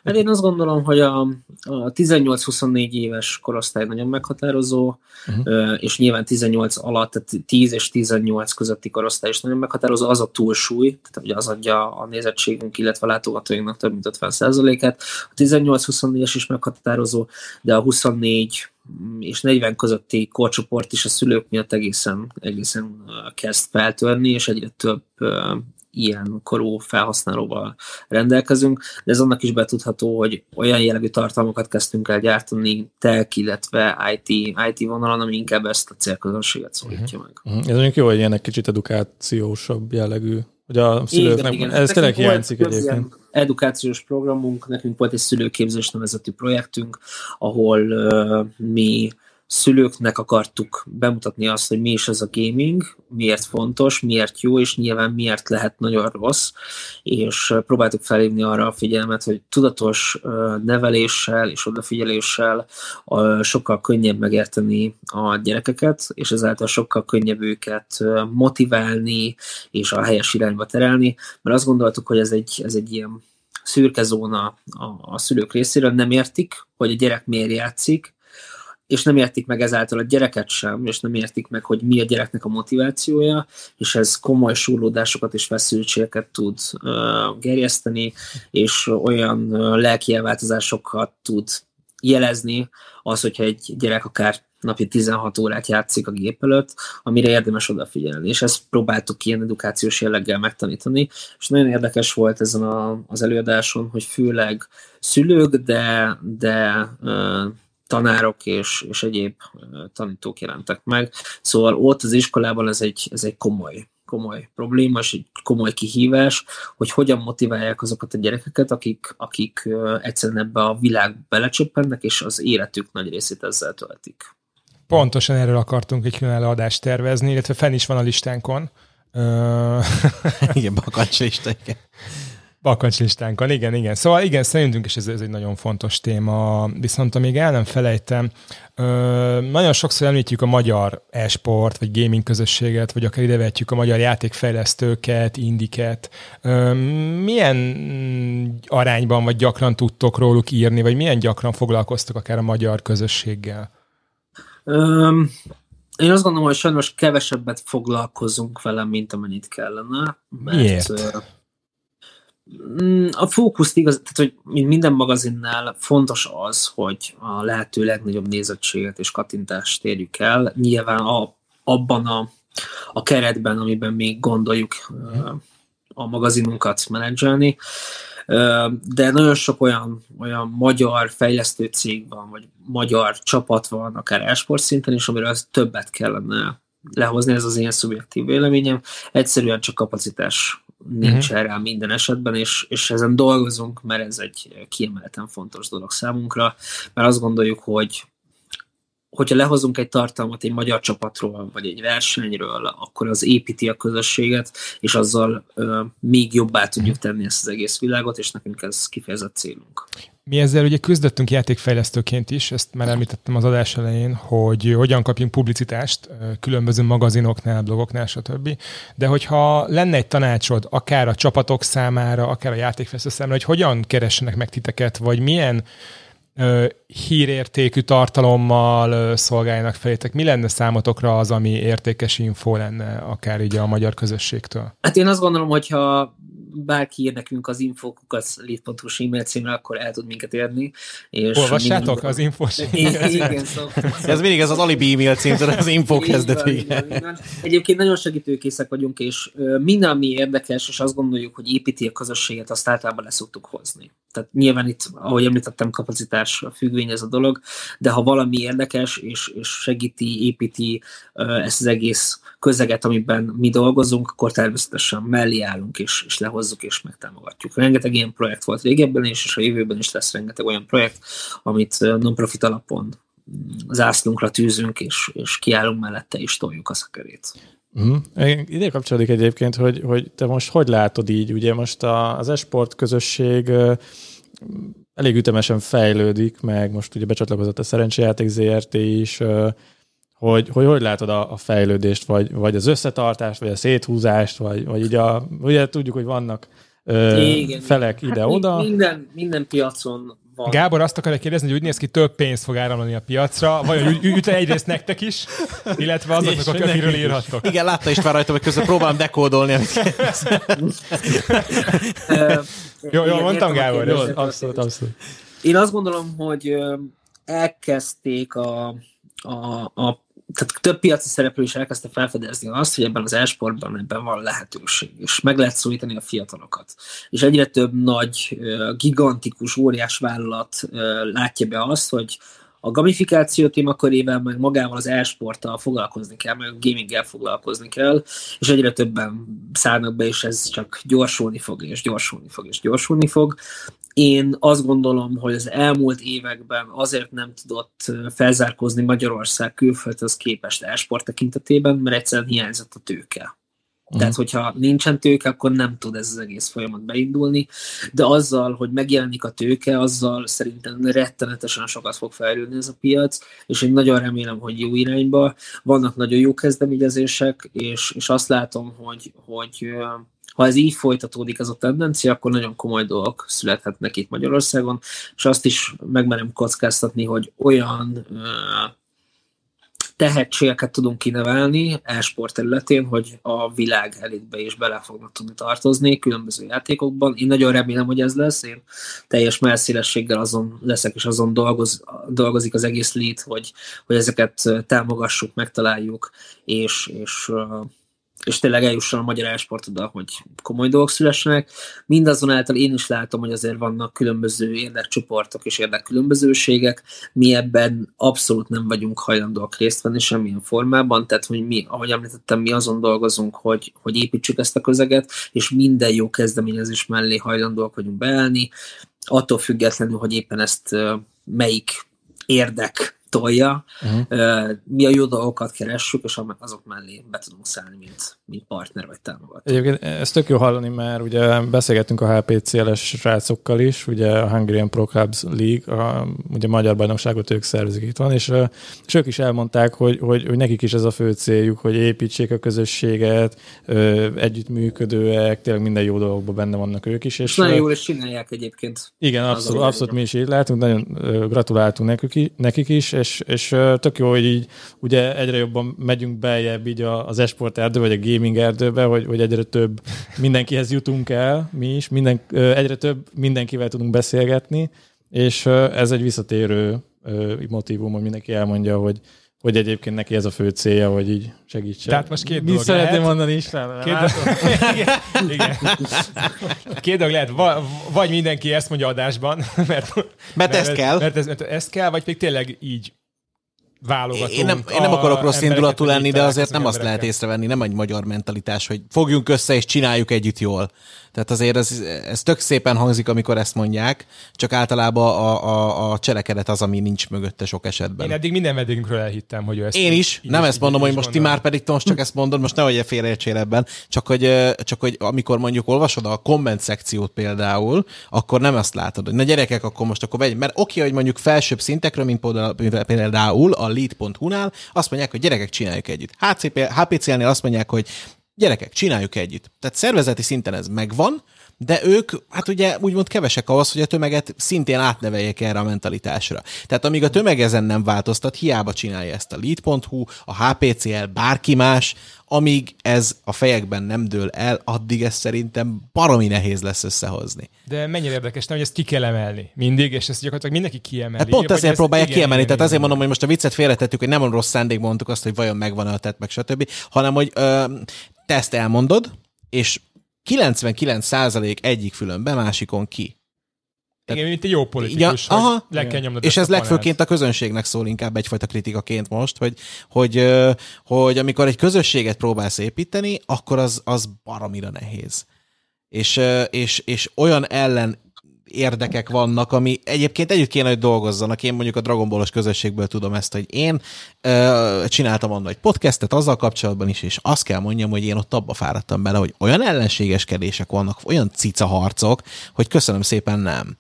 Hát én azt gondolom, hogy a, a 18-24 éves korosztály nagyon meghatározó, uh-huh. és nyilván 18 alatt, tehát 10 és 18 közötti korosztály is nagyon meghatározó, az a túlsúly, tehát ugye az adja a nézettségünk, illetve a látogatóinknak több mint 50%-et. A 18-24-es is meghatározó, de a 24 és 40 közötti korcsoport is a szülők miatt egészen, egészen kezd feltörni, és egyre több ilyen korú felhasználóval rendelkezünk, de ez annak is betudható, hogy olyan jellegű tartalmakat kezdtünk el gyártani tech, illetve IT, IT vonalon, ami inkább ezt a célközönséget szólítja uh-huh. meg. Uh-huh. Ez mondjuk jó, hogy ilyen egy kicsit edukációsabb jellegű, hogy a szülőknek, igen, igen. ez tényleg hiányzik egyébként. Edukációs programunk, nekünk volt egy szülőképzés nevezetű projektünk, ahol uh, mi szülőknek akartuk bemutatni azt, hogy mi is ez a gaming, miért fontos, miért jó, és nyilván miért lehet nagyon rossz, és próbáltuk felhívni arra a figyelmet, hogy tudatos neveléssel és odafigyeléssel sokkal könnyebb megérteni a gyerekeket, és ezáltal sokkal könnyebb őket motiválni és a helyes irányba terelni, mert azt gondoltuk, hogy ez egy, ez egy ilyen szürke zóna a, a szülők részéről, nem értik, hogy a gyerek miért játszik, és nem értik meg ezáltal a gyereket sem, és nem értik meg, hogy mi a gyereknek a motivációja, és ez komoly súrlódásokat és feszültségeket tud uh, gerjeszteni, és olyan uh, lelki elváltozásokat tud jelezni, az, hogyha egy gyerek akár napi 16 órát játszik a gép előtt, amire érdemes odafigyelni. És ezt próbáltuk ilyen edukációs jelleggel megtanítani, és nagyon érdekes volt ezen a, az előadáson, hogy főleg szülők, de, de uh, tanárok és, és egyéb tanítók jelentek meg. Szóval ott az iskolában ez egy, ez egy komoly, komoly probléma, és egy komoly kihívás, hogy hogyan motiválják azokat a gyerekeket, akik, akik egyszerűen ebbe a világ belecsöppennek, és az életük nagy részét ezzel töltik. Pontosan erről akartunk egy külön adást tervezni, illetve fenn is van a listánkon. igen, bakancs lista, igen. Bakancslistánkon, igen, igen. Szóval igen, szerintünk is ez, ez egy nagyon fontos téma, viszont amíg el nem felejtem, ö, nagyon sokszor említjük a magyar e-sport, vagy gaming közösséget, vagy akár idevetjük a magyar játékfejlesztőket, indiket. Ö, milyen arányban, vagy gyakran tudtok róluk írni, vagy milyen gyakran foglalkoztok akár a magyar közösséggel? Um, én azt gondolom, hogy sajnos kevesebbet foglalkozunk vele, mint amennyit kellene. Mert, Miért? Mm, a fókuszt igaz, tehát hogy minden magazinnál fontos az, hogy a lehető legnagyobb nézettséget és kattintást érjük el. Nyilván a, abban a, a keretben, amiben még gondoljuk a magazinunkat menedzselni, de nagyon sok olyan, olyan magyar fejlesztő cég van, vagy magyar csapat van, akár esport szinten is, amiről többet kellene lehozni, ez az én szubjektív véleményem. Egyszerűen csak kapacitás nincs uh-huh. erre minden esetben, és, és ezen dolgozunk, mert ez egy kiemelten fontos dolog számunkra, mert azt gondoljuk, hogy hogyha lehozunk egy tartalmat egy magyar csapatról, vagy egy versenyről, akkor az építi a közösséget, és azzal ö, még jobbá tudjuk tenni ezt az egész világot, és nekünk ez kifejezett célunk. Mi ezzel ugye küzdöttünk játékfejlesztőként is, ezt már említettem az adás elején, hogy hogyan kapjunk publicitást különböző magazinoknál, blogoknál, stb. De hogyha lenne egy tanácsod, akár a csapatok számára, akár a játékfejlesztő számára, hogy hogyan keressenek meg titeket, vagy milyen hírértékű tartalommal szolgáljanak felétek. Mi lenne számotokra az, ami értékes info lenne, akár így a magyar közösségtől? Hát én azt gondolom, hogyha bárki ír nekünk az infokukat lead.hu e-mail címre, akkor el tud minket érni. És Olvassátok mindig... az infos Igen, szóval, Ez mindig ez az alibi e-mail cím, az info kezdet. Egyébként nagyon segítőkészek vagyunk, és minden, ami érdekes, és azt gondoljuk, hogy építi a közösséget, azt általában leszoktuk hozni. Tehát nyilván itt, ahogy említettem, kapacitás függvény ez a dolog, de ha valami érdekes, és, és segíti, építi ezt az egész közeget, amiben mi dolgozunk, akkor természetesen mellé állunk, és, és lehozzuk, és megtámogatjuk. Rengeteg ilyen projekt volt régebben is, és a jövőben is lesz rengeteg olyan projekt, amit non-profit alapon zászlunkra tűzünk, és, és kiállunk mellette, és toljuk a szakerét. Mm. Ide kapcsolódik egyébként, hogy, hogy te most hogy látod így, ugye most a, az esport közösség elég ütemesen fejlődik, meg most ugye becsatlakozott a Szerencsejáték ZRT is, hogy hogy, hogy látod a, a fejlődést, vagy, vagy az összetartást, vagy a széthúzást, vagy, vagy így a, ugye tudjuk, hogy vannak ö, Igen, felek hát ide-oda. Hát minden, minden piacon van. Gábor azt akarja kérdezni, hogy úgy néz ki, több pénz fog áramlani a piacra, vagy hogy üt egyrészt nektek is, illetve azoknak, akik, akiről írhattok. Igen, látta is már rajta, hogy közben próbálom dekódolni, amit Jó, jó, mondtam, Gábor. Jó, abszolút, abszolút. Én azt gondolom, hogy elkezdték a, a, a tehát több piaci szereplő is elkezdte felfedezni azt, hogy ebben az esportban ebben van lehetőség, és meg lehet szólítani a fiatalokat. És egyre több nagy, gigantikus, óriás vállalat látja be azt, hogy a gamifikáció témakörével, meg magával az e-sporttal foglalkozni kell, meg a gaminggel foglalkozni kell, és egyre többen szállnak be, és ez csak gyorsulni fog, és gyorsulni fog, és gyorsulni fog. Én azt gondolom, hogy az elmúlt években azért nem tudott felzárkózni Magyarország külföldhöz képest e-sport tekintetében, mert egyszerűen hiányzott a tőke. Uh-huh. Tehát, hogyha nincsen tőke, akkor nem tud ez az egész folyamat beindulni, de azzal, hogy megjelenik a tőke, azzal szerintem rettenetesen sokat fog fejlődni ez a piac, és én nagyon remélem, hogy jó irányba. Vannak nagyon jó kezdeményezések, és, és azt látom, hogy, hogy ha ez így folytatódik, ez a tendencia, akkor nagyon komoly dolgok születhetnek itt Magyarországon, és azt is megmerem kockáztatni, hogy olyan tehetségeket tudunk kinevelni e-sport területén, hogy a világ elitbe is bele fognak tudni tartozni különböző játékokban. Én nagyon remélem, hogy ez lesz. Én teljes melszélességgel azon leszek, és azon dolgoz, dolgozik az egész lét, hogy, hogy ezeket támogassuk, megtaláljuk, és, és és tényleg eljusson a magyar elsport oda, hogy komoly dolgok szülessenek. Mindazonáltal én is látom, hogy azért vannak különböző érdekcsoportok és érdekkülönbözőségek. Mi ebben abszolút nem vagyunk hajlandóak részt venni semmilyen formában, tehát hogy mi, ahogy említettem, mi azon dolgozunk, hogy, hogy építsük ezt a közeget, és minden jó kezdeményezés mellé hajlandóak vagyunk beállni, attól függetlenül, hogy éppen ezt melyik érdek tolja, uh-huh. mi a jó dolgokat keressük, és azok mellé be tudunk szállni, mint, mint partner vagy támogató. Egyébként ezt tök jó hallani, mert ugye beszélgettünk a HPCL-es srácokkal is, ugye a Hungarian Pro Clubs League, a, ugye a magyar bajnokságot ők szervezik itt van, és, és ők is elmondták, hogy, hogy, hogy nekik is ez a fő céljuk, hogy építsék a közösséget, együttműködőek, tényleg minden jó dolgokban benne vannak ők is. És nagyon jól is csinálják egyébként. Igen, abszolút, abszolút mi is így látunk, nagyon gratuláltunk nekik is, és, és tök jó, hogy így ugye egyre jobban megyünk beljebb így az esport erdő, vagy a gaming erdőbe, hogy, hogy egyre több mindenkihez jutunk el, mi is, minden, egyre több mindenkivel tudunk beszélgetni, és ez egy visszatérő motivum, hogy mindenki elmondja, hogy, hogy egyébként neki ez a fő célja, hogy így segítsen. Tehát most két Mi dolog szeretném lehet. mondani is? Két, dolog, igen, igen. két dolog lehet, vagy mindenki ezt mondja adásban, mert, mert, mert ez kell. Mert ez, mert ez kell, vagy pedig tényleg így válogatunk. Én nem, én nem akarok rossz indulatú lenni, de azért nem azt lehet észrevenni, nem egy magyar mentalitás, hogy fogjunk össze és csináljuk együtt jól. Tehát azért ez, ez tök szépen hangzik, amikor ezt mondják, csak általában a, a, a cselekedet az, ami nincs mögötte sok esetben. Én eddig minden vendégünkről elhittem, hogy ő ezt Én is, így, nem így, ezt mondom, hogy most ti már pedig most csak ezt mondod, most nehogy félreértsél ebben, csak hogy, csak hogy amikor mondjuk olvasod a komment szekciót például, akkor nem azt látod, hogy na gyerekek, akkor most akkor vegy, mert oké, hogy mondjuk felsőbb szintekről, mint például a lead.hu-nál, azt mondják, hogy gyerekek csináljuk együtt. HCP, HPCL-nél azt mondják, hogy gyerekek, csináljuk együtt. Tehát szervezeti szinten ez megvan, de ők, hát ugye úgymond kevesek ahhoz, hogy a tömeget szintén átneveljék erre a mentalitásra. Tehát amíg a tömeg ezen nem változtat, hiába csinálja ezt a lead.hu, a HPCL, bárki más, amíg ez a fejekben nem dől el, addig ez szerintem baromi nehéz lesz összehozni. De mennyire érdekes, nem, hogy ezt ki kell emelni mindig, és ezt gyakorlatilag mindenki kiemeli. Hát pont ezért próbálják kiemelni, tehát azért mondom, hogy most a viccet félretettük, hogy nem a rossz szándék mondtuk azt, hogy vajon megvan a tett, meg stb., hanem hogy ö, te ezt elmondod, és 99% egyik fülön be, másikon ki. Tehát, Igen, mint egy jó politikus, ja, aha, le kell nyomnod És ez legfőként a közönségnek szól inkább egyfajta kritikaként most, hogy, hogy, hogy amikor egy közösséget próbálsz építeni, akkor az, az baromira nehéz. És, és, és olyan ellen érdekek vannak, ami egyébként együtt kéne, hogy dolgozzanak. Én mondjuk a Dragon Ballos közösségből tudom ezt, hogy én ö, csináltam annól egy podcastet azzal kapcsolatban is, és azt kell mondjam, hogy én ott abba fáradtam bele, hogy olyan ellenségeskedések vannak, olyan cica harcok, hogy köszönöm szépen nem.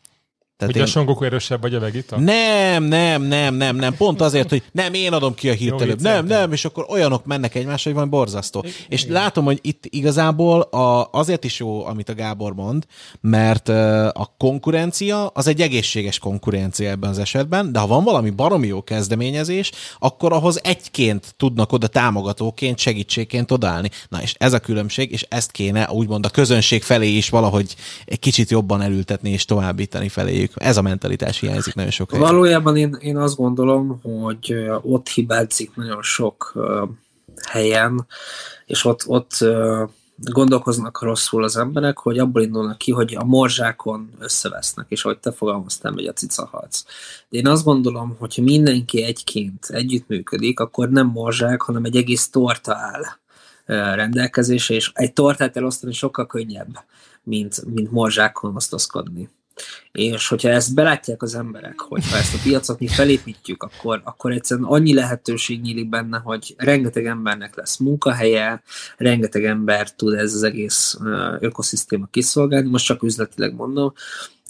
Tehát Ugye én... a Son Goku erősebb vagy a Vegeta? Nem, nem, nem, nem, nem. Pont azért, hogy nem, én adom ki a hírt előbb. Nem, nem, és akkor olyanok mennek egymásra, hogy van borzasztó. I- és igen. látom, hogy itt igazából a, azért is jó, amit a Gábor mond, mert a konkurencia az egy egészséges konkurencia ebben az esetben, de ha van valami baromi jó kezdeményezés, akkor ahhoz egyként tudnak oda támogatóként, segítségként odállni. Na és ez a különbség, és ezt kéne úgymond a közönség felé is valahogy egy kicsit jobban elültetni és továbbítani felé ez a mentalitás hiányzik nagyon sok helyen. Valójában én, én azt gondolom, hogy ott hibázik nagyon sok helyen, és ott, ott gondolkoznak rosszul az emberek, hogy abból indulnak ki, hogy a morzsákon összevesznek, és ahogy te fogalmaztál, hogy a cicaharc. De én azt gondolom, hogy mindenki egyként együttműködik, akkor nem morzsák, hanem egy egész torta áll rendelkezésre, és egy tortát elosztani sokkal könnyebb, mint, mint morzsákon osztozkodni. És hogyha ezt belátják az emberek, hogy ha ezt a piacot mi felépítjük, akkor, akkor egyszerűen annyi lehetőség nyílik benne, hogy rengeteg embernek lesz munkahelye, rengeteg ember tud ez az egész ökoszisztéma kiszolgálni, most csak üzletileg mondom,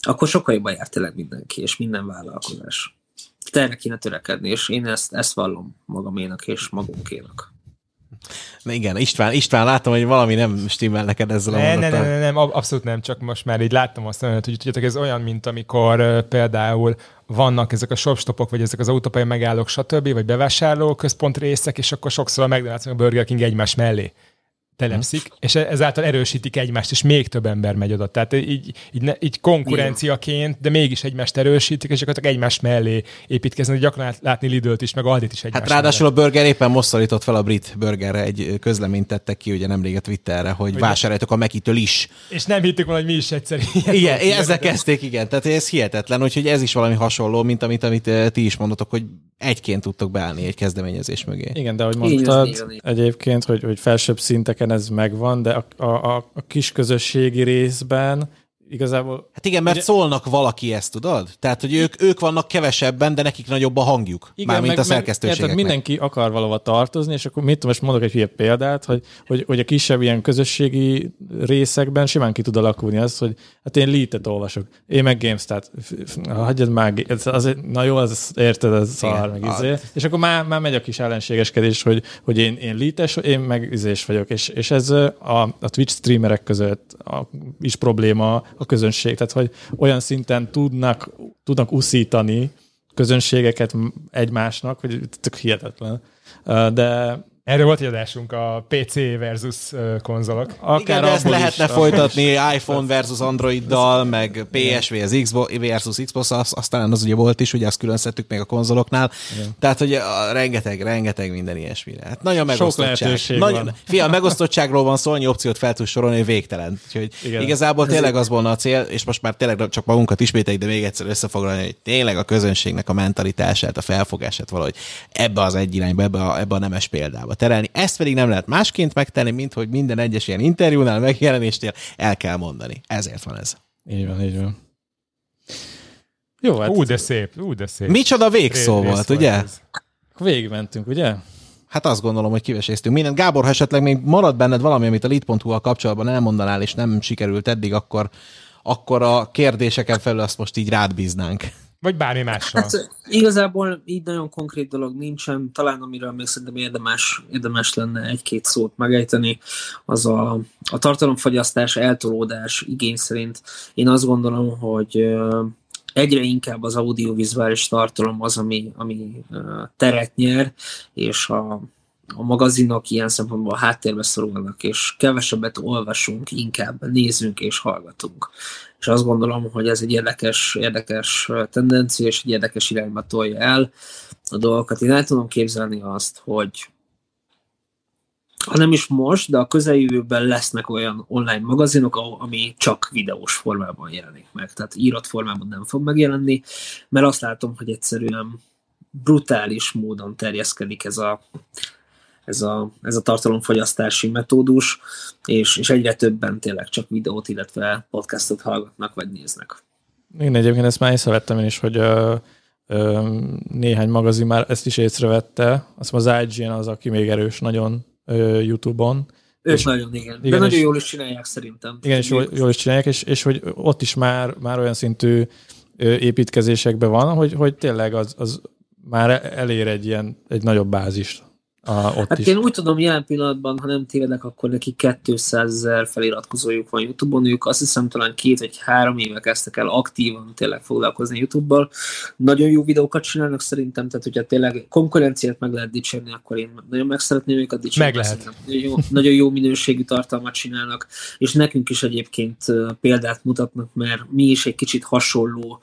akkor sokkal jobban jár tényleg mindenki, és minden vállalkozás. Te kéne törekedni, és én ezt, ezt vallom magaménak és magunkénak. Na igen, István, István, látom, hogy valami nem stimmel neked ezzel ne, a mondattal. Ne, ne, ne, nem, abszolút nem, csak most már így láttam azt, hogy tudjátok, ez olyan, mint amikor uh, például vannak ezek a shopstopok, vagy ezek az autópálya megállók, stb., vagy bevásárló központ részek, és akkor sokszor a McDonald's, a Burger King egymás mellé telepszik, mm. és ezáltal erősítik egymást, és még több ember megy oda. Tehát így, így, ne, így konkurenciaként, de mégis egymást erősítik, és akkor egymás mellé építkezni. Gyakran látni Lidl-t is, meg Aldit is egymás Hát ráadásul mellé. a Burger éppen most szalított fel a brit burgerre, egy közleményt tettek ki, ugye nemrég a Twitterre, hogy, hogy vásároljatok a Mekitől is. És nem hittük volna, hogy mi is egyszer ilyen. Igen, ezzel kezdték, igen. Tehát ez hihetetlen, úgyhogy ez is valami hasonló, mint amit, amit eh, ti is mondotok, hogy egyként tudtok beállni egy kezdeményezés mögé. Igen, de ahogy mondtad, egyébként, hogy, hogy felsőbb szinteken ez megvan, de a, a, a kis közösségi részben igazából... Hát igen, mert ugye, szólnak valaki ezt, tudod? Tehát, hogy ők, ők vannak kevesebben, de nekik nagyobb a hangjuk. Igen, mármint meg, a szerkesztőségeknek. Tehát mindenki akar valahova tartozni, és akkor mit tudom, most mondok egy hülye példát, hogy, hogy, hogy a kisebb ilyen közösségi részekben simán ki tud alakulni az, hogy hát én lead olvasok, én meg GameStat, hagyjad már, ez, az, na jó, az érted, ez szar, meg izé. És akkor már, már megy a kis ellenségeskedés, hogy, hogy én, én lead én meg izés vagyok, és, és ez a, a Twitch streamerek között a, is probléma, a közönség, tehát hogy olyan szinten tudnak, tudnak uszítani közönségeket egymásnak, hogy tök hihetetlen. De Erről volt egy adásunk a PC versus konzolok. Akár Igen, de ezt lehetne is, folytatni iPhone versus Androiddal, meg PSV az Xbox versus Xbox, aztán az ugye volt is, ugye azt külön szedtük még a konzoloknál. Igen. Tehát, hogy a, rengeteg, rengeteg minden ilyesmire. Hát nagyon megosztottság. Nagyon, fia, a megosztottságról van szó, annyi opciót fel tudsz sorolni, végtelen. Úgyhogy Igen. igazából Ez tényleg az volna a cél, és most már tényleg csak magunkat ismételjük, de még egyszer összefoglalni, hogy tényleg a közönségnek a mentalitását, a felfogását valahogy ebbe az egy irányba, ebbe a, ebbe a nemes példába terelni. Ezt pedig nem lehet másként megtenni, mint hogy minden egyes ilyen interjúnál, megjelenésnél el kell mondani. Ezért van ez. Így van, így van. Jó, hát... Ú, de szép, ú, de szép. Micsoda végszó Ré, volt, ugye? Végigmentünk, ugye? Hát azt gondolom, hogy kiveséztünk mindent. Gábor, ha esetleg még marad benned valami, amit a lead.hu-val kapcsolatban elmondanál, és nem sikerült eddig, akkor, akkor a kérdéseken felül azt most így rád bíznánk. Vagy bármi mással. Hát igazából így nagyon konkrét dolog nincsen. Talán amiről még szerintem érdemes, érdemes lenne egy-két szót megejteni, az a, a tartalomfogyasztás, eltolódás igény szerint. Én azt gondolom, hogy egyre inkább az audiovizuális tartalom az, ami, ami teret nyer, és a, a magazinok ilyen szempontból háttérbe szorulnak, és kevesebbet olvasunk, inkább nézünk és hallgatunk és azt gondolom, hogy ez egy érdekes, érdekes tendencia, és egy érdekes irányba tolja el a dolgokat. Én el tudom képzelni azt, hogy ha nem is most, de a közeljövőben lesznek olyan online magazinok, ami csak videós formában jelenik meg. Tehát írott formában nem fog megjelenni, mert azt látom, hogy egyszerűen brutális módon terjeszkedik ez a, ez a, ez a tartalomfogyasztási metódus, és, és egyre többen tényleg csak videót, illetve podcastot hallgatnak vagy néznek. Én egyébként ezt már észrevettem én is, hogy ö, ö, néhány magazin már ezt is észrevette. Azt az IGN az, aki még erős nagyon ö, YouTube-on. Ők és, nagyon, igen. igen De nagyon jól is csinálják szerintem. Igen, és jól, jól is csinálják, és, és hogy ott is már, már olyan szintű építkezésekben van, hogy, hogy tényleg az, az már elér egy ilyen, egy nagyobb bázist a, ott hát is. én úgy tudom, jelen pillanatban, ha nem tévedek, akkor neki 200 ezer feliratkozójuk van YouTube-on, ők azt hiszem talán két vagy három éve kezdtek el aktívan tényleg foglalkozni YouTube-bal. Nagyon jó videókat csinálnak szerintem, tehát hogyha tényleg konkurenciát meg lehet dicsérni, akkor én nagyon meg szeretném őket dicsérni. Meg lehet. Nagyon jó, nagyon jó minőségű tartalmat csinálnak, és nekünk is egyébként példát mutatnak, mert mi is egy kicsit hasonló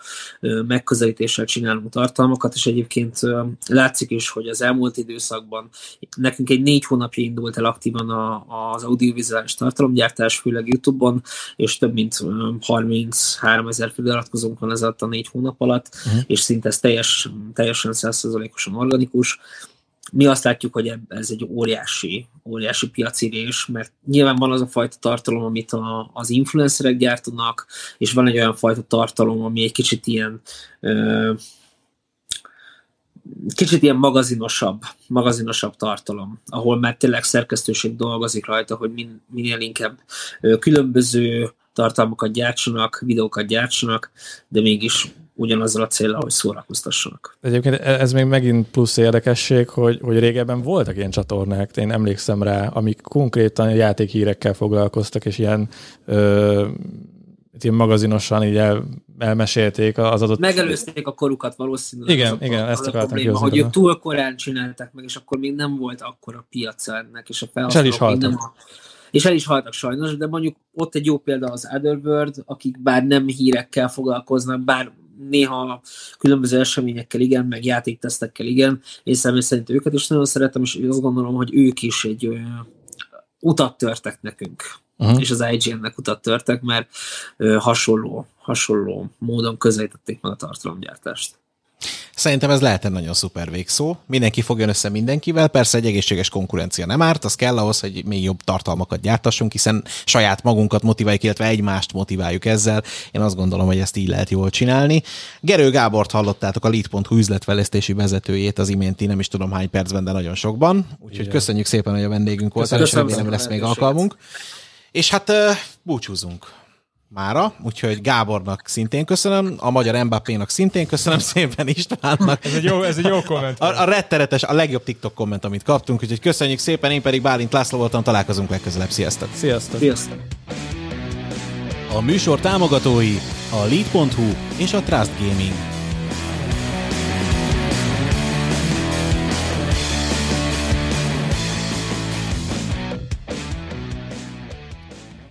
megközelítéssel csinálunk tartalmakat, és egyébként látszik is, hogy az elmúlt időszakban nekünk egy négy hónapja indult el aktívan a, az audiovizuális tartalomgyártás, főleg YouTube-on, és több mint 33 ezer feliratkozónk van ez alatt a négy hónap alatt, uh-huh. és szinte ez teljes, teljesen százszerzalékosan organikus. Mi azt látjuk, hogy ez egy óriási, óriási piacirés, mert nyilván van az a fajta tartalom, amit a, az influencerek gyártanak, és van egy olyan fajta tartalom, ami egy kicsit ilyen ö, kicsit ilyen magazinosabb, magazinosabb tartalom, ahol már tényleg szerkesztőség dolgozik rajta, hogy min, minél inkább különböző tartalmakat gyártsanak, videókat gyártsanak, de mégis ugyanazzal a célral, hogy szórakoztassanak. Egyébként e- ez még megint plusz érdekesség, hogy, hogy régebben voltak ilyen csatornák, én emlékszem rá, amik konkrétan játékhírekkel foglalkoztak, és ilyen ö, ilyen magazinosan így el, elmesélték az adott... Megelőzték a korukat valószínűleg. Igen, igen, ezt akartam probléma, hogy ők túl korán csinálták meg, és akkor még nem volt akkora piaca ennek, és a felhasználók még nem a, és el is haltak sajnos, de mondjuk ott egy jó példa az Otherworld, akik bár nem hírekkel foglalkoznak, bár néha különböző eseményekkel igen, meg játéktesztekkel igen, és személy szerint őket is nagyon szeretem, és azt gondolom, hogy ők is egy ö, utat törtek nekünk. Uh-huh. és az IGN-nek utat törtek, mert ö, hasonló, hasonló módon közelítették meg a tartalomgyártást. Szerintem ez lehet egy nagyon szuper végszó. Mindenki fogjon össze mindenkivel, persze egy egészséges konkurencia nem árt, az kell ahhoz, hogy még jobb tartalmakat gyártassunk, hiszen saját magunkat motiváljuk, illetve egymást motiváljuk ezzel. Én azt gondolom, hogy ezt így lehet jól csinálni. Gerő Gábort hallottátok, a Lead.hu üzletfejlesztési vezetőjét az iménti, nem is tudom hány percben, de nagyon sokban. Úgyhogy Igen. köszönjük szépen, hogy a vendégünk volt, és remélem lesz még alkalmunk. És hát búcsúzunk mára, úgyhogy Gábornak szintén köszönöm, a magyar Mbappénak szintén köszönöm szépen Istvánnak. ez egy jó, ez egy jó komment. A, a retteretes, a legjobb TikTok komment, amit kaptunk, úgyhogy köszönjük szépen, én pedig Bálint László voltam, találkozunk legközelebb. Sziasztok! Sziasztok! Sziasztok! A műsor támogatói a Lead.hu és a Trust Gaming.